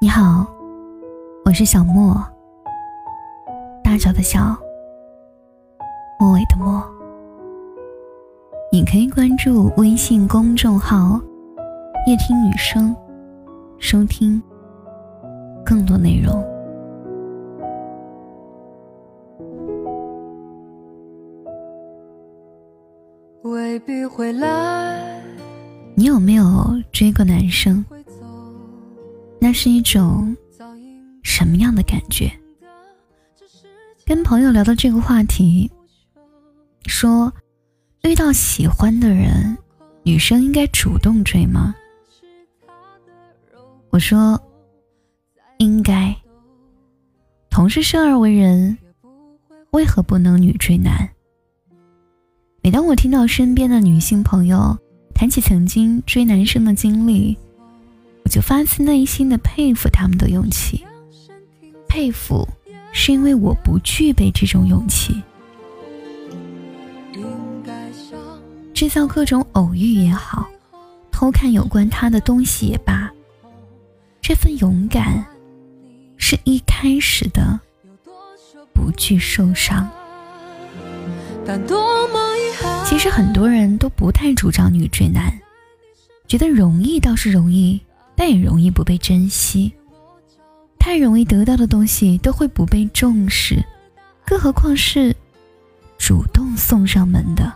你好，我是小莫，大小的小，末尾的末。你可以关注微信公众号“夜听女生”，收听更多内容。未必会来。你有没有追过男生？那是一种什么样的感觉？跟朋友聊到这个话题，说遇到喜欢的人，女生应该主动追吗？我说应该。同是生而为人，为何不能女追男？每当我听到身边的女性朋友谈起曾经追男生的经历，我就发自内心的佩服他们的勇气，佩服是因为我不具备这种勇气。制造各种偶遇也好，偷看有关他的东西也罢，这份勇敢是一开始的不惧受伤。其实很多人都不太主张女追男，觉得容易倒是容易。但也容易不被珍惜，太容易得到的东西都会不被重视，更何况是主动送上门的。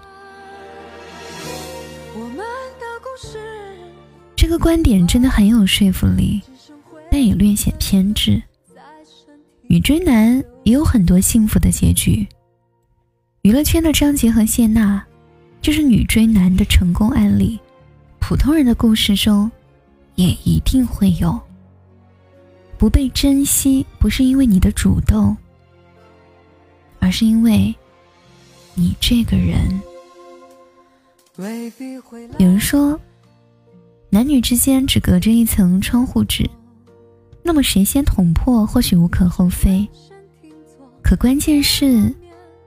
这个观点真的很有说服力，但也略显偏执。女追男也有很多幸福的结局。娱乐圈的张杰和谢娜，就是女追男的成功案例。普通人的故事中。也一定会有不被珍惜，不是因为你的主动，而是因为你这个人。有人说，男女之间只隔着一层窗户纸，那么谁先捅破，或许无可厚非。可关键是，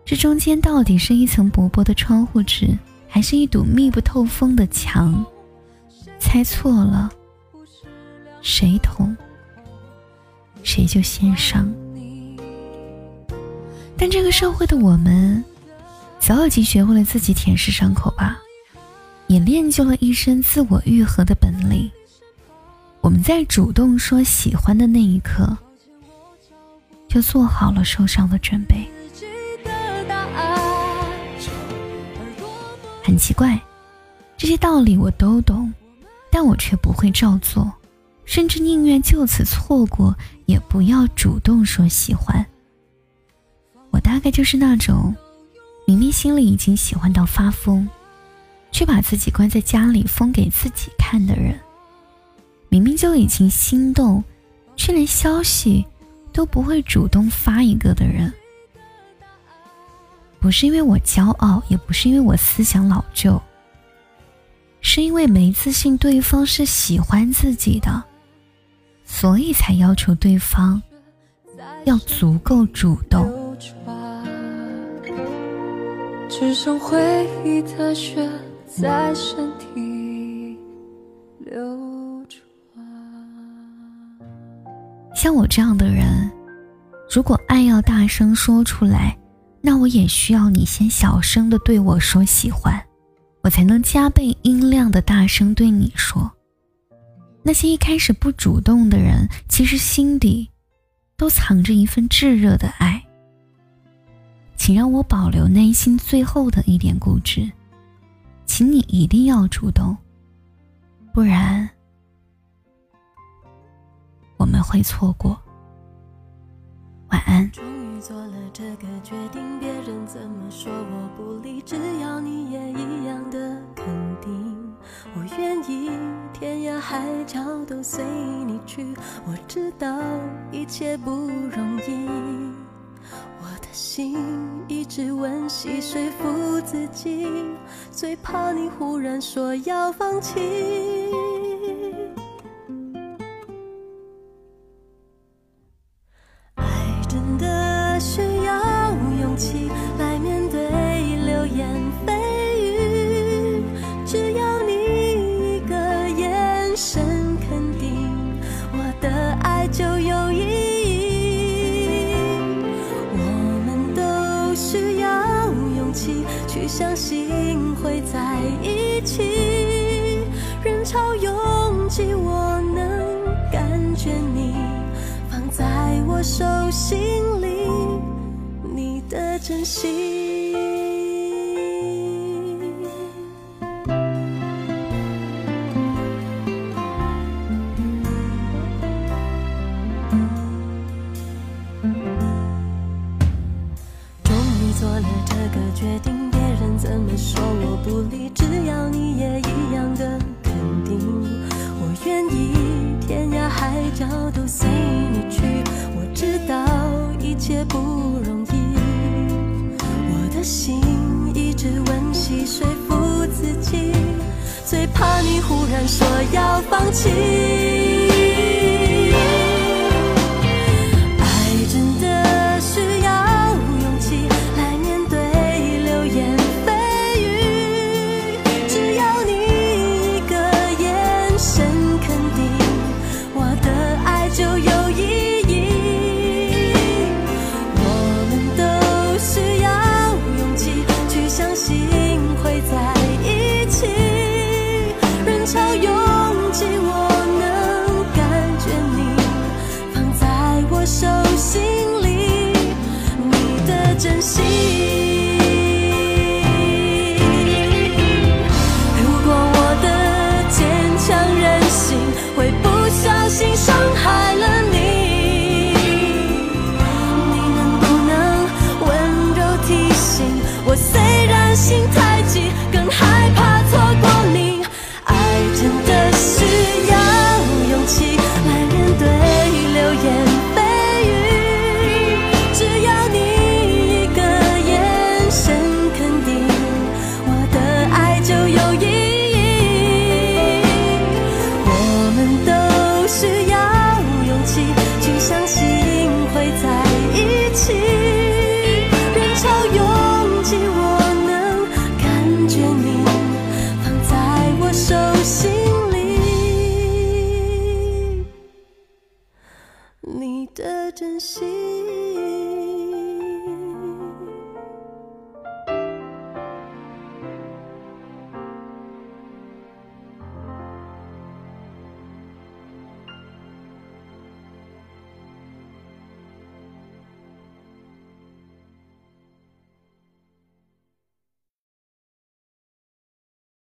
这中间到底是一层薄薄的窗户纸，还是一堵密不透风的墙？猜错了。谁痛，谁就先伤。但这个社会的我们，早已经学会了自己舔舐伤口吧，也练就了一身自我愈合的本领。我们在主动说喜欢的那一刻，就做好了受伤的准备。很奇怪，这些道理我都懂，但我却不会照做。甚至宁愿就此错过，也不要主动说喜欢。我大概就是那种，明明心里已经喜欢到发疯，却把自己关在家里疯给自己看的人。明明就已经心动，却连消息都不会主动发一个的人。不是因为我骄傲，也不是因为我思想老旧，是因为没自信对方是喜欢自己的。所以才要求对方要足够主动。只剩回忆的血在身体流转。像我这样的人，如果爱要大声说出来，那我也需要你先小声的对我说喜欢，我才能加倍音量的大声对你说。那些一开始不主动的人，其实心底都藏着一份炙热的爱。请让我保留内心最后的一点固执，请你一定要主动，不然我们会错过。晚安。终于做了这个决定，别人怎么说我不理，只要你也一样的肯定，我愿意。天涯海角都随你去，我知道一切不容易。我的心一直温习说服自己，最怕你忽然说要放弃。相信会在一起。人潮拥挤，我能感觉你放在我手心里，你的真心。你忽然说要放弃。潮拥挤我。